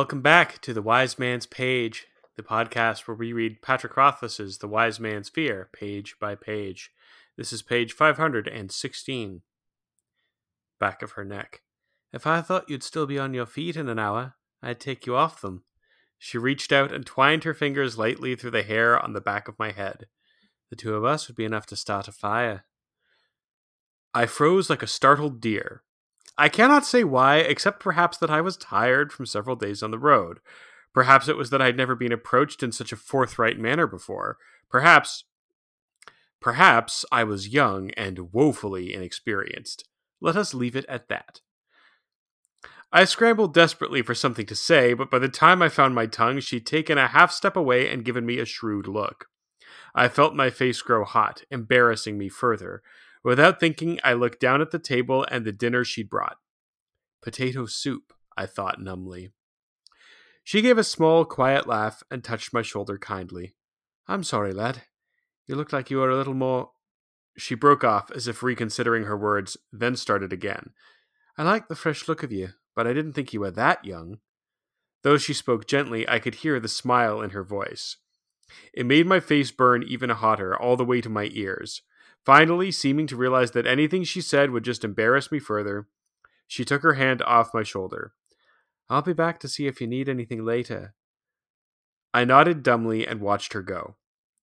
Welcome back to The Wise Man's Page, the podcast where we read Patrick Rothfuss's The Wise Man's Fear, page by page. This is page 516. Back of her neck. If I thought you'd still be on your feet in an hour, I'd take you off them. She reached out and twined her fingers lightly through the hair on the back of my head. The two of us would be enough to start a fire. I froze like a startled deer. I cannot say why, except perhaps that I was tired from several days on the road. Perhaps it was that I had never been approached in such a forthright manner before. Perhaps. Perhaps I was young and woefully inexperienced. Let us leave it at that. I scrambled desperately for something to say, but by the time I found my tongue, she'd taken a half step away and given me a shrewd look. I felt my face grow hot, embarrassing me further. Without thinking, I looked down at the table and the dinner she'd brought. Potato soup, I thought numbly. She gave a small, quiet laugh and touched my shoulder kindly. I'm sorry, lad. You look like you were a little more. She broke off as if reconsidering her words, then started again. I like the fresh look of you, but I didn't think you were that young. Though she spoke gently, I could hear the smile in her voice. It made my face burn even hotter, all the way to my ears. Finally, seeming to realize that anything she said would just embarrass me further, she took her hand off my shoulder. I'll be back to see if you need anything later. I nodded dumbly and watched her go.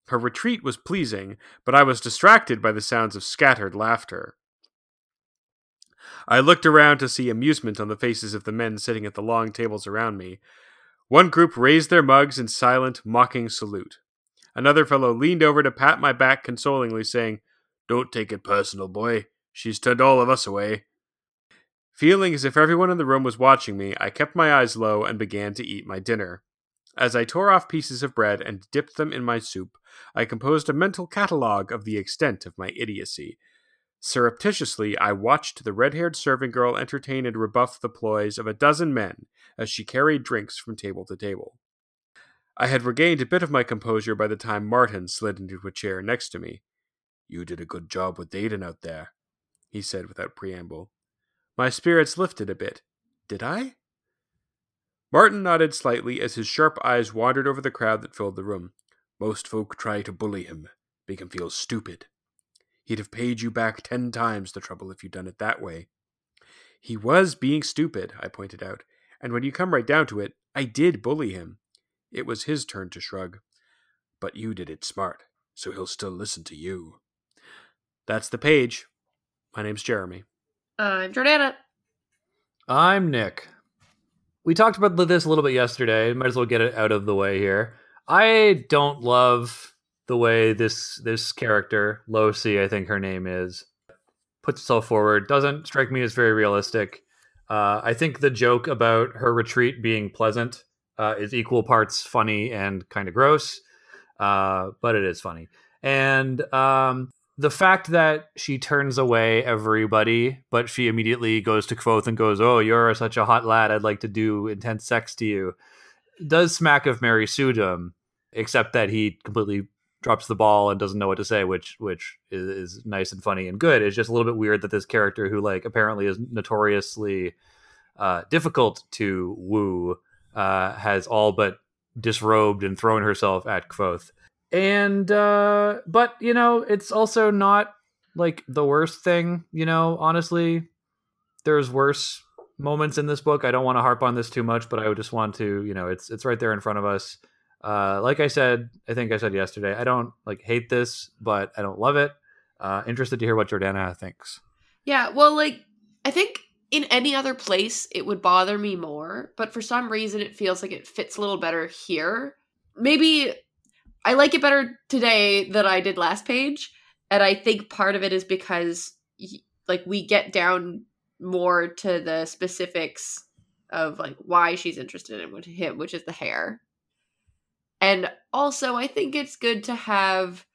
Her retreat was pleasing, but I was distracted by the sounds of scattered laughter. I looked around to see amusement on the faces of the men sitting at the long tables around me. One group raised their mugs in silent, mocking salute. Another fellow leaned over to pat my back consolingly, saying, Don't take it personal, boy. She's turned all of us away. Feeling as if everyone in the room was watching me, I kept my eyes low and began to eat my dinner. As I tore off pieces of bread and dipped them in my soup, I composed a mental catalogue of the extent of my idiocy. Surreptitiously, I watched the red haired serving girl entertain and rebuff the ploys of a dozen men as she carried drinks from table to table. I had regained a bit of my composure by the time Martin slid into a chair next to me. You did a good job with Dedan out there, he said without preamble. My spirits lifted a bit. Did I? Martin nodded slightly as his sharp eyes wandered over the crowd that filled the room. Most folk try to bully him, make him feel stupid. He'd have paid you back ten times the trouble if you'd done it that way. He was being stupid, I pointed out, and when you come right down to it, I did bully him. It was his turn to shrug. But you did it smart, so he'll still listen to you. That's the page. My name's Jeremy. I'm Jordana. I'm Nick. We talked about this a little bit yesterday. Might as well get it out of the way here. I don't love the way this this character, Losi, I think her name is, puts herself forward. Doesn't strike me as very realistic. Uh, I think the joke about her retreat being pleasant uh, is equal parts funny and kind of gross, uh, but it is funny. And um, the fact that she turns away everybody, but she immediately goes to Kvothe and goes, "Oh, you're such a hot lad. I'd like to do intense sex to you," does smack of Mary Sudom, except that he completely drops the ball and doesn't know what to say, which which is, is, nice and funny and good. It's just a little bit weird that this character, who like apparently is notoriously uh, difficult to woo, uh, has all but disrobed and thrown herself at Kvothe and uh but you know it's also not like the worst thing you know honestly. There's worse moments in this book. I don't want to harp on this too much but i would just want to you know it's it's right there in front of us. Uh like i said i think i said yesterday i don't like hate this but i don't love it. Uh interested to hear what jordana thinks. Yeah well like i think in any other place it would bother me more but for some reason it feels like it fits a little better here. Maybe I like it better today than I did last page, and I think part of it is because like we get down more to the specifics of like why she's interested in him, which is the hair. And also, I think it's good to have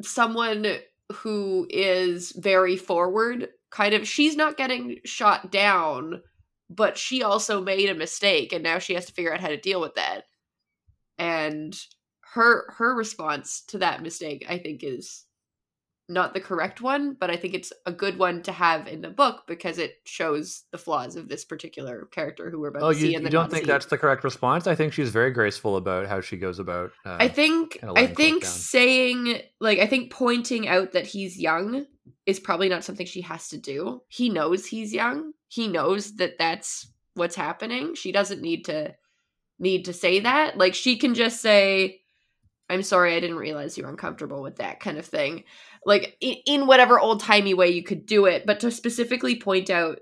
someone who is very forward. Kind of, she's not getting shot down, but she also made a mistake, and now she has to figure out how to deal with that. And her her response to that mistake i think is not the correct one, but I think it's a good one to have in the book because it shows the flaws of this particular character who we're about Oh, to you, see. and you don't think see. that's the correct response? I think she's very graceful about how she goes about. Uh, I think I think saying like I think pointing out that he's young is probably not something she has to do. He knows he's young. He knows that that's what's happening. She doesn't need to need to say that. Like she can just say I'm sorry, I didn't realize you were uncomfortable with that kind of thing. Like in, in whatever old-timey way you could do it, but to specifically point out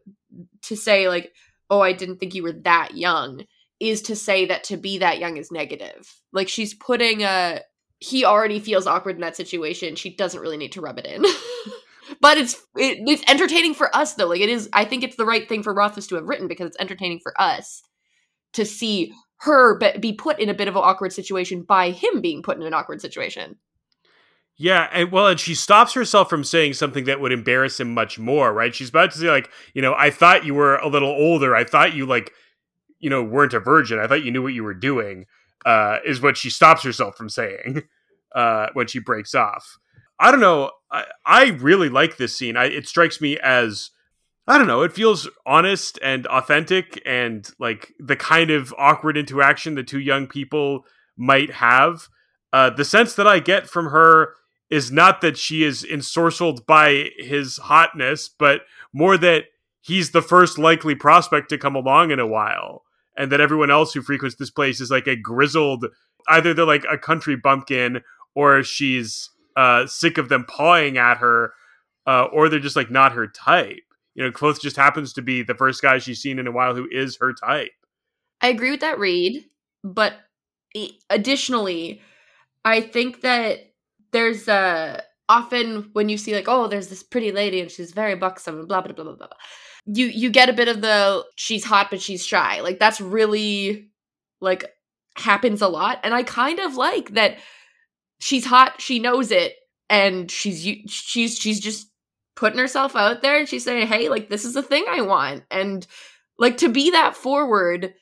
to say like, "Oh, I didn't think you were that young." is to say that to be that young is negative. Like she's putting a he already feels awkward in that situation. She doesn't really need to rub it in. but it's it, it's entertaining for us though. Like it is I think it's the right thing for Rothfuss to have written because it's entertaining for us to see her be, be put in a bit of an awkward situation by him being put in an awkward situation. Yeah, and well, and she stops herself from saying something that would embarrass him much more, right? She's about to say, like, you know, I thought you were a little older. I thought you like, you know, weren't a virgin. I thought you knew what you were doing. Uh, is what she stops herself from saying uh, when she breaks off. I don't know. I, I really like this scene. I, it strikes me as I don't know. It feels honest and authentic, and like the kind of awkward interaction the two young people might have. Uh, the sense that I get from her is not that she is ensorcelled by his hotness, but more that he's the first likely prospect to come along in a while, and that everyone else who frequents this place is like a grizzled. Either they're like a country bumpkin, or she's uh, sick of them pawing at her, uh, or they're just like not her type. You know, Kvothe just happens to be the first guy she's seen in a while who is her type. I agree with that read, but additionally, I think that there's uh often when you see like oh there's this pretty lady and she's very buxom and blah blah blah blah blah. You you get a bit of the she's hot but she's shy. Like that's really like happens a lot and I kind of like that she's hot, she knows it and she's she's she's just putting herself out there and she's saying hey like this is the thing I want and like to be that forward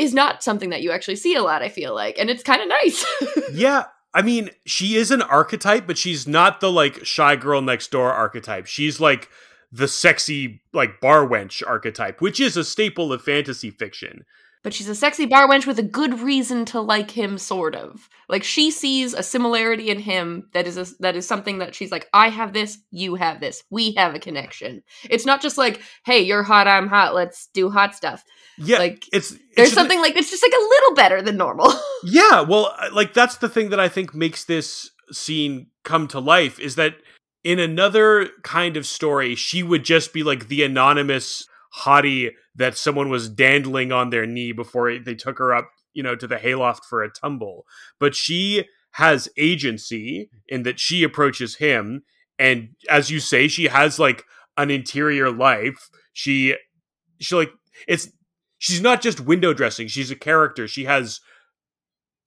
is not something that you actually see a lot, I feel like. And it's kind of nice. yeah, I mean, she is an archetype, but she's not the like shy girl next door archetype. She's like the sexy like bar wench archetype, which is a staple of fantasy fiction. But she's a sexy bar wench with a good reason to like him, sort of. Like she sees a similarity in him that is a, that is something that she's like, I have this, you have this, we have a connection. It's not just like, hey, you're hot, I'm hot, let's do hot stuff. Yeah, Like, it's, it's There's just- something like it's just like a little better than normal. Yeah, well, uh, like that's the thing that I think makes this scene come to life is that in another kind of story, she would just be like the anonymous hottie that someone was dandling on their knee before they took her up, you know, to the hayloft for a tumble. But she has agency in that she approaches him, and as you say, she has like an interior life. She, she like it's she's not just window dressing; she's a character. She has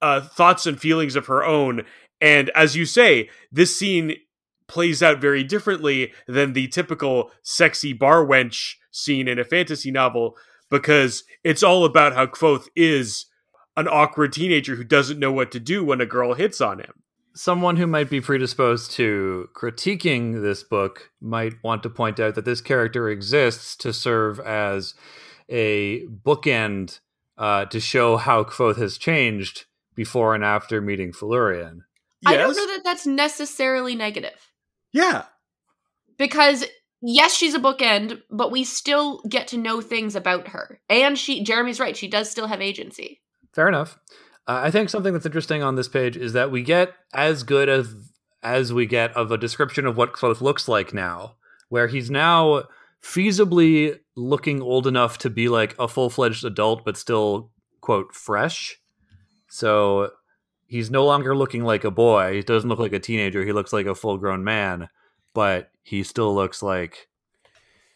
uh, thoughts and feelings of her own. And as you say, this scene plays out very differently than the typical sexy bar wench scene in a fantasy novel because it's all about how Kvothe is an awkward teenager who doesn't know what to do when a girl hits on him. someone who might be predisposed to critiquing this book might want to point out that this character exists to serve as a bookend uh, to show how Kvothe has changed before and after meeting Felurian. I don't know that that's necessarily negative. Yeah. because yes she's a bookend but we still get to know things about her and she jeremy's right she does still have agency Fair enough. Uh, I think something that's interesting on this page is that we get as good as as we get of a description of what Kvothe looks like now, where he's now feasibly looking old enough to be like a full fledged adult, but still quote fresh. So he's no longer looking like a boy. He doesn't look like a teenager. He looks like a full grown man, but he still looks like,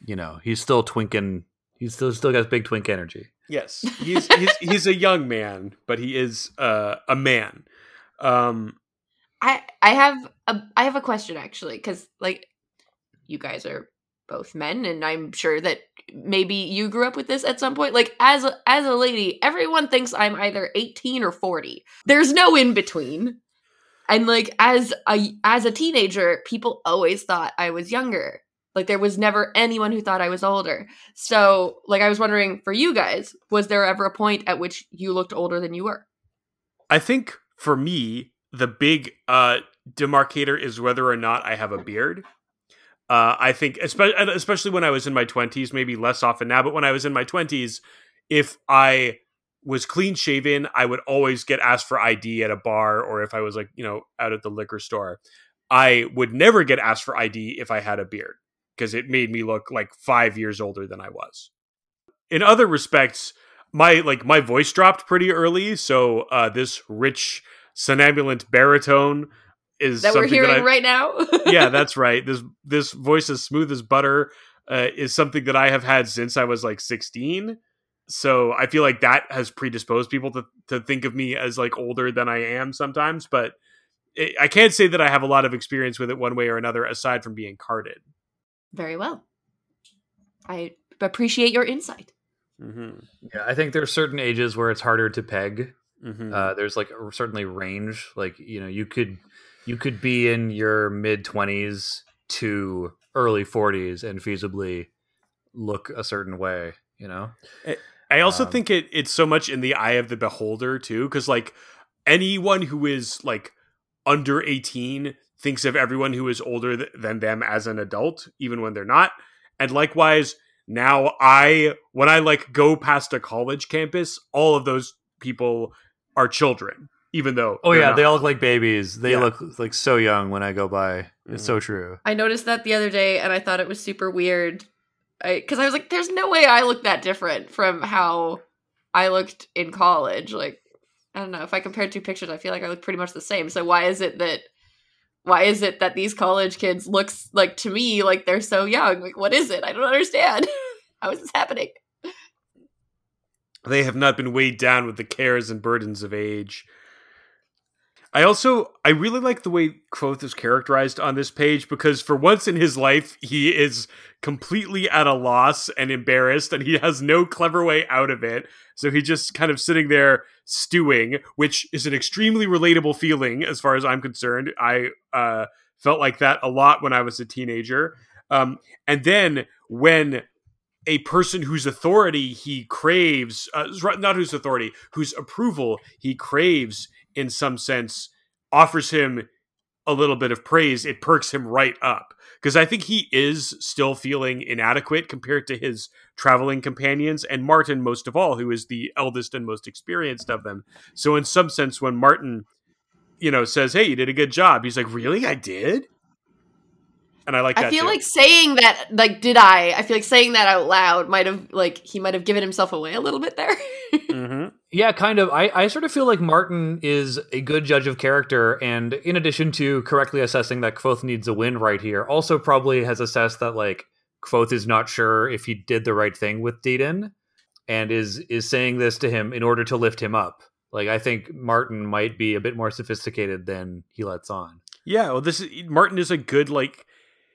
you know, he's still twinking. He's still still got big twink energy. Yes. He's he's he's a young man, but he is uh, a man. Um i i have a i have a question actually because like you guys are both men and i'm sure that maybe you grew up with this at some point like as a, as a lady everyone thinks i'm either 18 or 40 there's no in between And like as a as a teenager, people always thought I was younger. Like there was never anyone who thought I was older. So like I was wondering for you guys, was there ever a point at which you looked older than you were? I think for me, the big uh, demarcator is whether or not I have a beard. Uh, I think, especially, when I was in my 20s, maybe less often now, but when I was in my 20s, if I was clean shaven, I would always get asked for ID at a bar or if I was like, you know, out at the liquor store. I would never get asked for ID if I had a beard because it made me look like five years older than I was. In other respects, my like my voice dropped pretty early, so uh, this rich somnambulant baritone is that we're hearing that I, right now. yeah, that's right. This this voice as smooth as butter uh, is something that I have had since I was like 16. So I feel like that has predisposed people to to think of me as like older than I am sometimes, but it, I can't say that I have a lot of experience with it one way or another aside from being carded. Very well. I appreciate your insight. Mm-hmm. Yeah, I think there's certain ages where it's harder to peg. Mm-hmm. Uh, there's like certainly range. Like you know, you could you could be in your mid twenties to early forties and feasibly look a certain way. You know. I also Um, think it it's so much in the eye of the beholder too, because like anyone who is like under eighteen thinks of everyone who is older th- than them as an adult, even when they're not. And likewise, now I when I like go past a college campus, all of those people are children, even though Oh yeah, not. they all look like babies. They Yeah. look like so young when I go by. It's Mhm. so true. I noticed that the other day and I thought it was super weird. Because I, was like, there's no way I look that different from how I looked in college. Like, I don't know. If I compare two pictures, I feel like I look pretty much the same. So why is it that. Why is it that these college kids looks like to me like they're so young? Like, what is it? I don't understand. How is this happening? they have not been weighed down with the cares and burdens of age. I also I really like the way Kvothe is characterized on this page because for once in his life he is completely at a loss and embarrassed and he has no clever way out of it. So he just kind of sitting there stewing, which is an extremely relatable feeling as far as I'm concerned. I uh, felt like that a lot when I was a teenager. Um, and then when a person whose authority he craves, uh, not whose authority, whose approval he craves in some sense, offers him a little bit of praise, it perks him right up. Because I think he is still feeling inadequate compared to his traveling companions, and Martin most of all, who is the eldest and most experienced of them. So, in some sense, when Martin, you know, says, "Hey, you did a good job," he's like, "Really, I did." And I like that. I feel too. like saying that, like, did I? I feel like saying that out loud might have, like, he might have given himself away a little bit there. Mhm. Yeah, kind of. I, I sort of feel like Martin is a good judge of character, and in addition to correctly assessing that Kvothe needs a win right here, also probably has assessed that like Kvothe is not sure if he did the right thing with Dedan, and is is saying this to him in order to lift him up. Like I think Martin might be a bit more sophisticated than he lets on. Yeah, well, this is Martin is a good like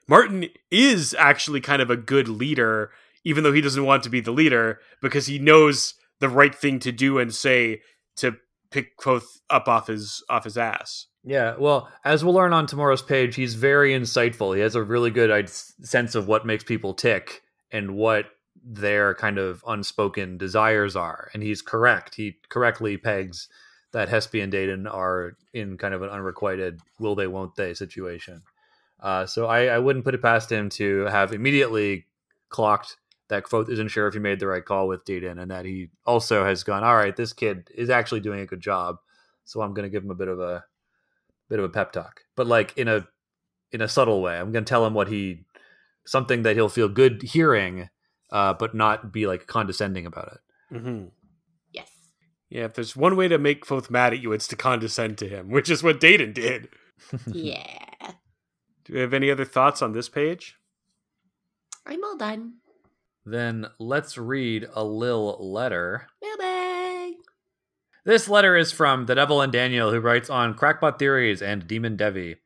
Martin is actually kind of a good leader, even though he doesn't want to be the leader because he knows the right thing to do and say to pick Kvothe up off his off his ass. Yeah, well, as we'll learn on tomorrow's page, he's very insightful. He has a really good sense of what makes people tick and what their kind of unspoken desires are. And he's correct. He correctly pegs that Hespe and Dedan are in kind of an unrequited will they, won't they situation. Uh, so I, I wouldn't put it past him to have immediately clocked that Kvothe isn't sure if he made the right call with Dedan and that he also has gone, all right, this kid is actually doing a good job. So I'm going to give him a bit of a bit of a pep talk, but like in a in a subtle way. I'm going to tell him what he something that he'll feel good hearing, uh, but not be like condescending about it. Mm-hmm. yes. Yeah, if there's one way to make Kvothe mad at you, it's to condescend to him, which is what Dedan did. Yeah. Do we have any other thoughts on this page? I'm all done. Then let's read a Lil letter. Mailbag. This letter is from the Devil and Daniel, who writes on Crackpot Theories and Demon Devi.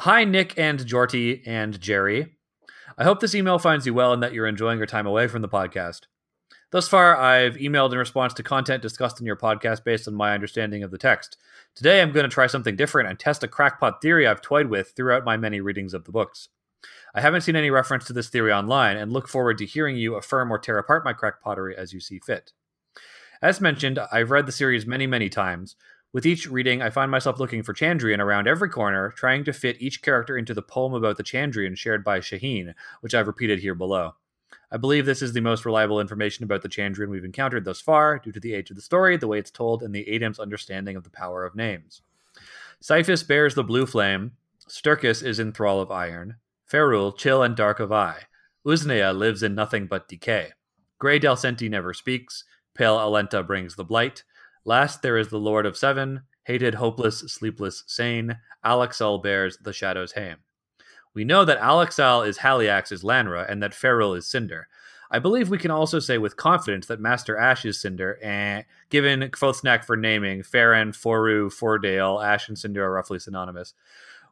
Hi, Nick and Jorty and Jerry. I hope this email finds you well and that you're enjoying your time away from the podcast. Thus far, I've emailed in response to content discussed in your podcast based on my understanding of the text. Today, I'm going to try something different and test a crackpot theory I've toyed with throughout my many readings of the books. I haven't seen any reference to this theory online and look forward to hearing you affirm or tear apart my crackpottery as you see fit. As mentioned, I've read the series many, many times. With each reading, I find myself looking for Chandrian around every corner, trying to fit each character into the poem about the Chandrian shared by Shehyn, which I've repeated here below. I believe this is the most reliable information about the Chandrian we've encountered thus far, due to the age of the story, the way it's told, and the Adem's understanding of the power of names. Cyphus bears the blue flame, Stercus is in thrall of iron, Ferule chill and dark of eye, Usnea lives in nothing but decay, Grey Dalcenti never speaks, Pale Alenta brings the blight, last there is the Lord of Seven, hated, hopeless, sleepless, sane, Alaxel bears the shadow's hame. We know that Alaxel is Haliax's Lanre and that Ferule is Cinder. I believe we can also say with confidence that Master Ash is Cinder, and given Kvothe for naming, Farron, Foru, Fordale, Ash, and Cinder are roughly synonymous.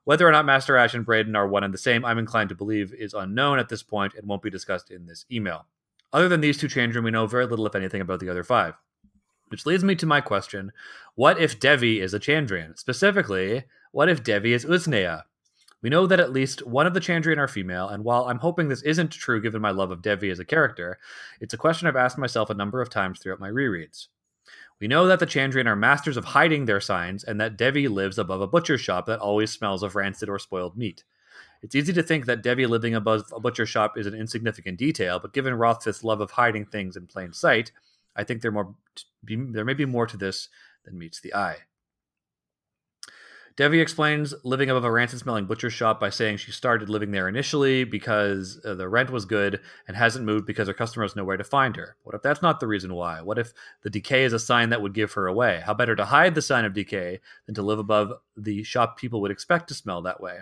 Whether or not Master Ash and Bredon are one and the same, I'm inclined to believe is unknown at this point and won't be discussed in this email. Other than these two Chandrian, we know very little, if anything, about the other five. Which leads me to my question What if Devi is a Chandrian? Specifically, what if Devi is Usnea? We know that at least one of the Chandrian are female, and while I'm hoping this isn't true given my love of Devi as a character, it's a question I've asked myself a number of times throughout my rereads. We know that the Chandrian are masters of hiding their signs, and that Devi lives above a butcher's shop that always smells of rancid or spoiled meat. It's easy to think that Devi living above a butcher shop is an insignificant detail, but given Rothfuth's love of hiding things in plain sight, I think there more there may be more to this than meets the eye. Devi explains living above a rancid smelling butcher shop by saying she started living there initially because uh, the rent was good and hasn't moved because her customers know where to find her. What if that's not the reason why? What if the decay is a sign that would give her away? How better to hide the sign of decay than to live above the shop people would expect to smell that way?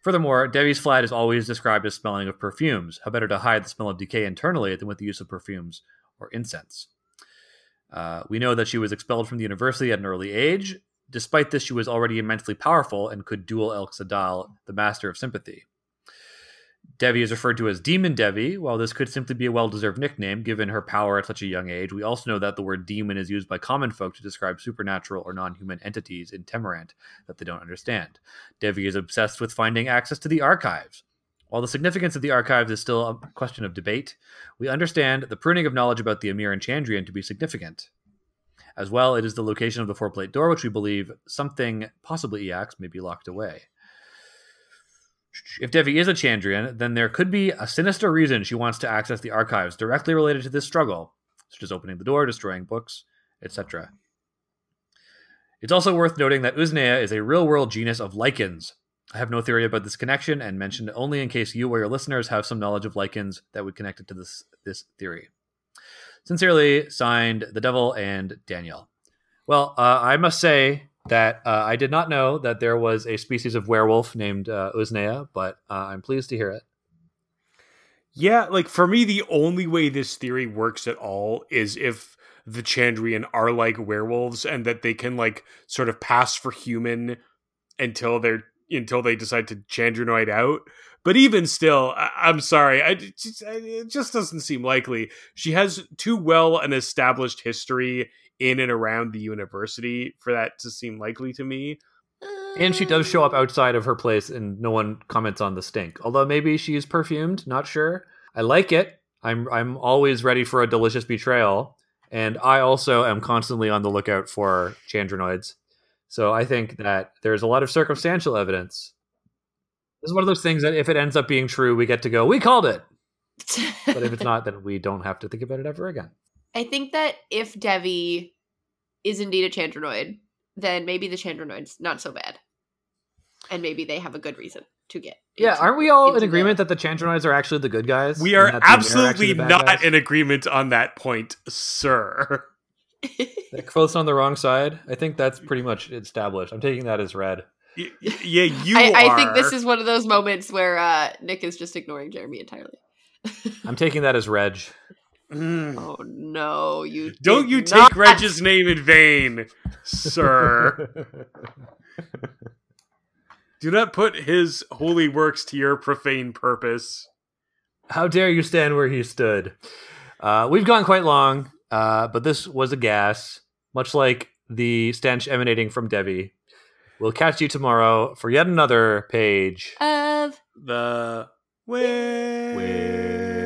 Furthermore, Devi's flat is always described as smelling of perfumes. How better to hide the smell of decay internally than with the use of perfumes or incense? Uh, we know that she was expelled from the university at an early age, Despite this, she was already immensely powerful and could duel Elxa Dal, the Master of Sympathy. Devi is referred to as Demon Devi. While this could simply be a well deserved nickname given her power at such a young age, we also know that the word demon is used by common folk to describe supernatural or non human entities in Temerant that they don't understand. Devi is obsessed with finding access to the archives. While the significance of the archives is still a question of debate, we understand the pruning of knowledge about the Amyr and Chandrian to be significant. As well, it is the location of the four plate door, which we believe something, possibly Iax, may be locked away. If Devi is a Chandrian, then there could be a sinister reason she wants to access the archives directly related to this struggle, such as opening the door, destroying books, etc. It's also worth noting that Usnea is a real world genus of lichens. I have no theory about this connection and mentioned only in case you or your listeners have some knowledge of lichens that would connect it to this, this theory. Sincerely, signed the Devil and Danielle. Well, uh, I must say that uh, I did not know that there was a species of werewolf named uh, Usnea, but uh, I'm pleased to hear it. Yeah, like for me, the only way this theory works at all is if the Chandrian are like werewolves and that they can like sort of pass for human until they're until they decide to Chandrinoid out. But even still, I- am sorry, I, it just doesn't seem likely. She has too well an established history in and around the university for that to seem likely to me. And she does show up outside of her place, and no one comments on the stink. Although maybe she's perfumed, not sure. I like it. I'm I'm always ready for a delicious betrayal, and I also am constantly on the lookout for chandrinoids. So I think that there's a lot of circumstantial evidence this is one of those things that if it ends up being true, we get to go, we called it. but if it's not, then we don't have to think about it ever again. I think that if Devi is indeed a Chandrinoid, then maybe the Chandrinoid's not so bad. And maybe they have a good reason to get. Yeah, aren't we all in agreement the... that the Chandrinoids are actually the good guys? We are absolutely are not guys? in agreement on that point, sir. that Kvothe's on the wrong side. I think that's pretty much established. I'm taking that as read yeah, you. I, I, think this is one of those moments where uh, Nick is just ignoring Jeremy entirely. I'm taking that as Reg. Mm. Oh no, you don't you not. take Reg's name in vain, sir. Do not put his holy works to your profane purpose. How dare you stand where he stood? Uh, we've gone quite long, uh, but this was a gas, much like the stench emanating from Devi. We'll catch you tomorrow for yet another page. Of The way. Way.